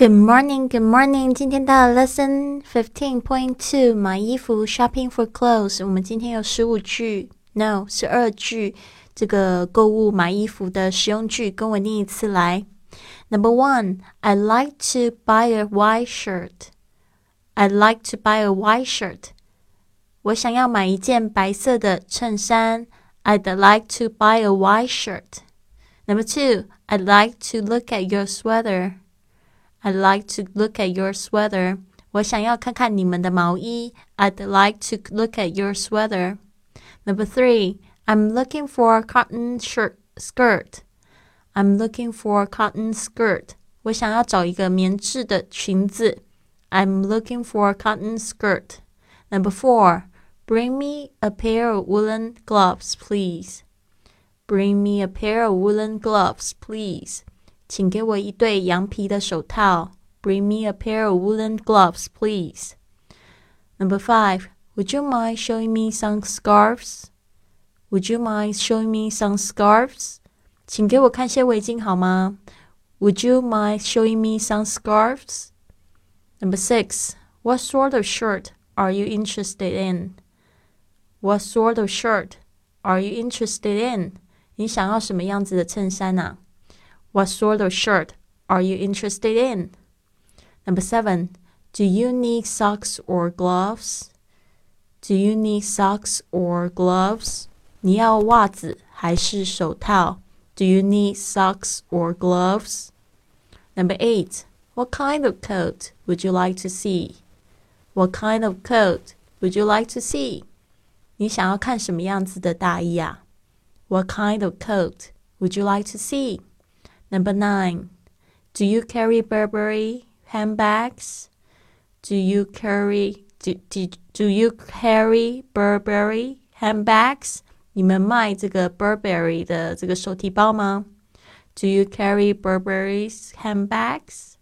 Good morning, good morning. 今天到 Lesson fifteen point two 买衣服 Shopping for clothes。我们今天有十五句，No，十二句。这个购物买衣服的实用句，跟我念一次来。Number one, I like to buy a white shirt. I like to buy a white shirt. 我想要买一件白色的衬衫。I'd like to buy a white shirt. Number two, I'd like to look at your sweater. I'd like to look at your sweater. 我想要看看你们的毛衣。I'd like to look at your sweater. Number three, I'm looking for a cotton shirt skirt. I'm looking for a cotton skirt. 我想要找一个棉质的裙子。I'm looking for a cotton skirt. Number four, bring me a pair of woolen gloves, please. Bring me a pair of woolen gloves, please. 请给我一对羊皮的手套。Bring me a pair of woolen gloves, please. Number five, would you mind showing me some scarves? Would you mind showing me some scarves? 请给我看些围巾好吗？Would you mind showing me some scarves? Number six, what sort of shirt are you interested in? What sort of shirt are you interested in? 你想要什么样子的衬衫啊 ？what sort of shirt are you interested in? Number seven, do you need socks or gloves? Do you need socks or gloves? 你要袜子还是手套？Do you need socks or gloves? Number eight, what kind of coat would you like to see? What kind of coat would you like to see? 你想要看什么样子的大衣啊？What kind of coat would you like to see? Number nine, do you carry Burberry handbags? Do you carry do, do, do you carry Burberry handbags? 你们卖这个 Burberry 的这个手提包吗？Do you carry Burberry's handbags?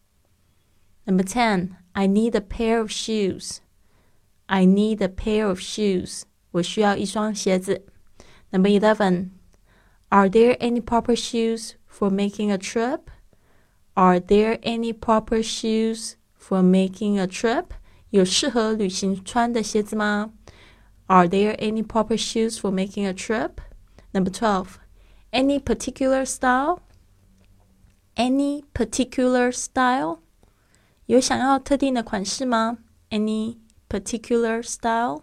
Number ten, I need a pair of shoes. I need a pair of shoes. 我需要一双鞋子。Number eleven, are there any proper shoes for making a trip? Are there any proper shoes for making a trip? 有适合旅行穿的鞋子吗？Are there any proper shoes for making a trip? Number 12. Any particular style? Any particular style? 有想要特定的款式吗？Any particular style?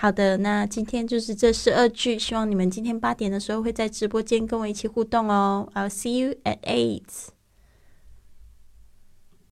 好的，那今天就是这十二句，希望你们今天八点的时候会在直播间跟我一起互动哦。I'll see you at eight.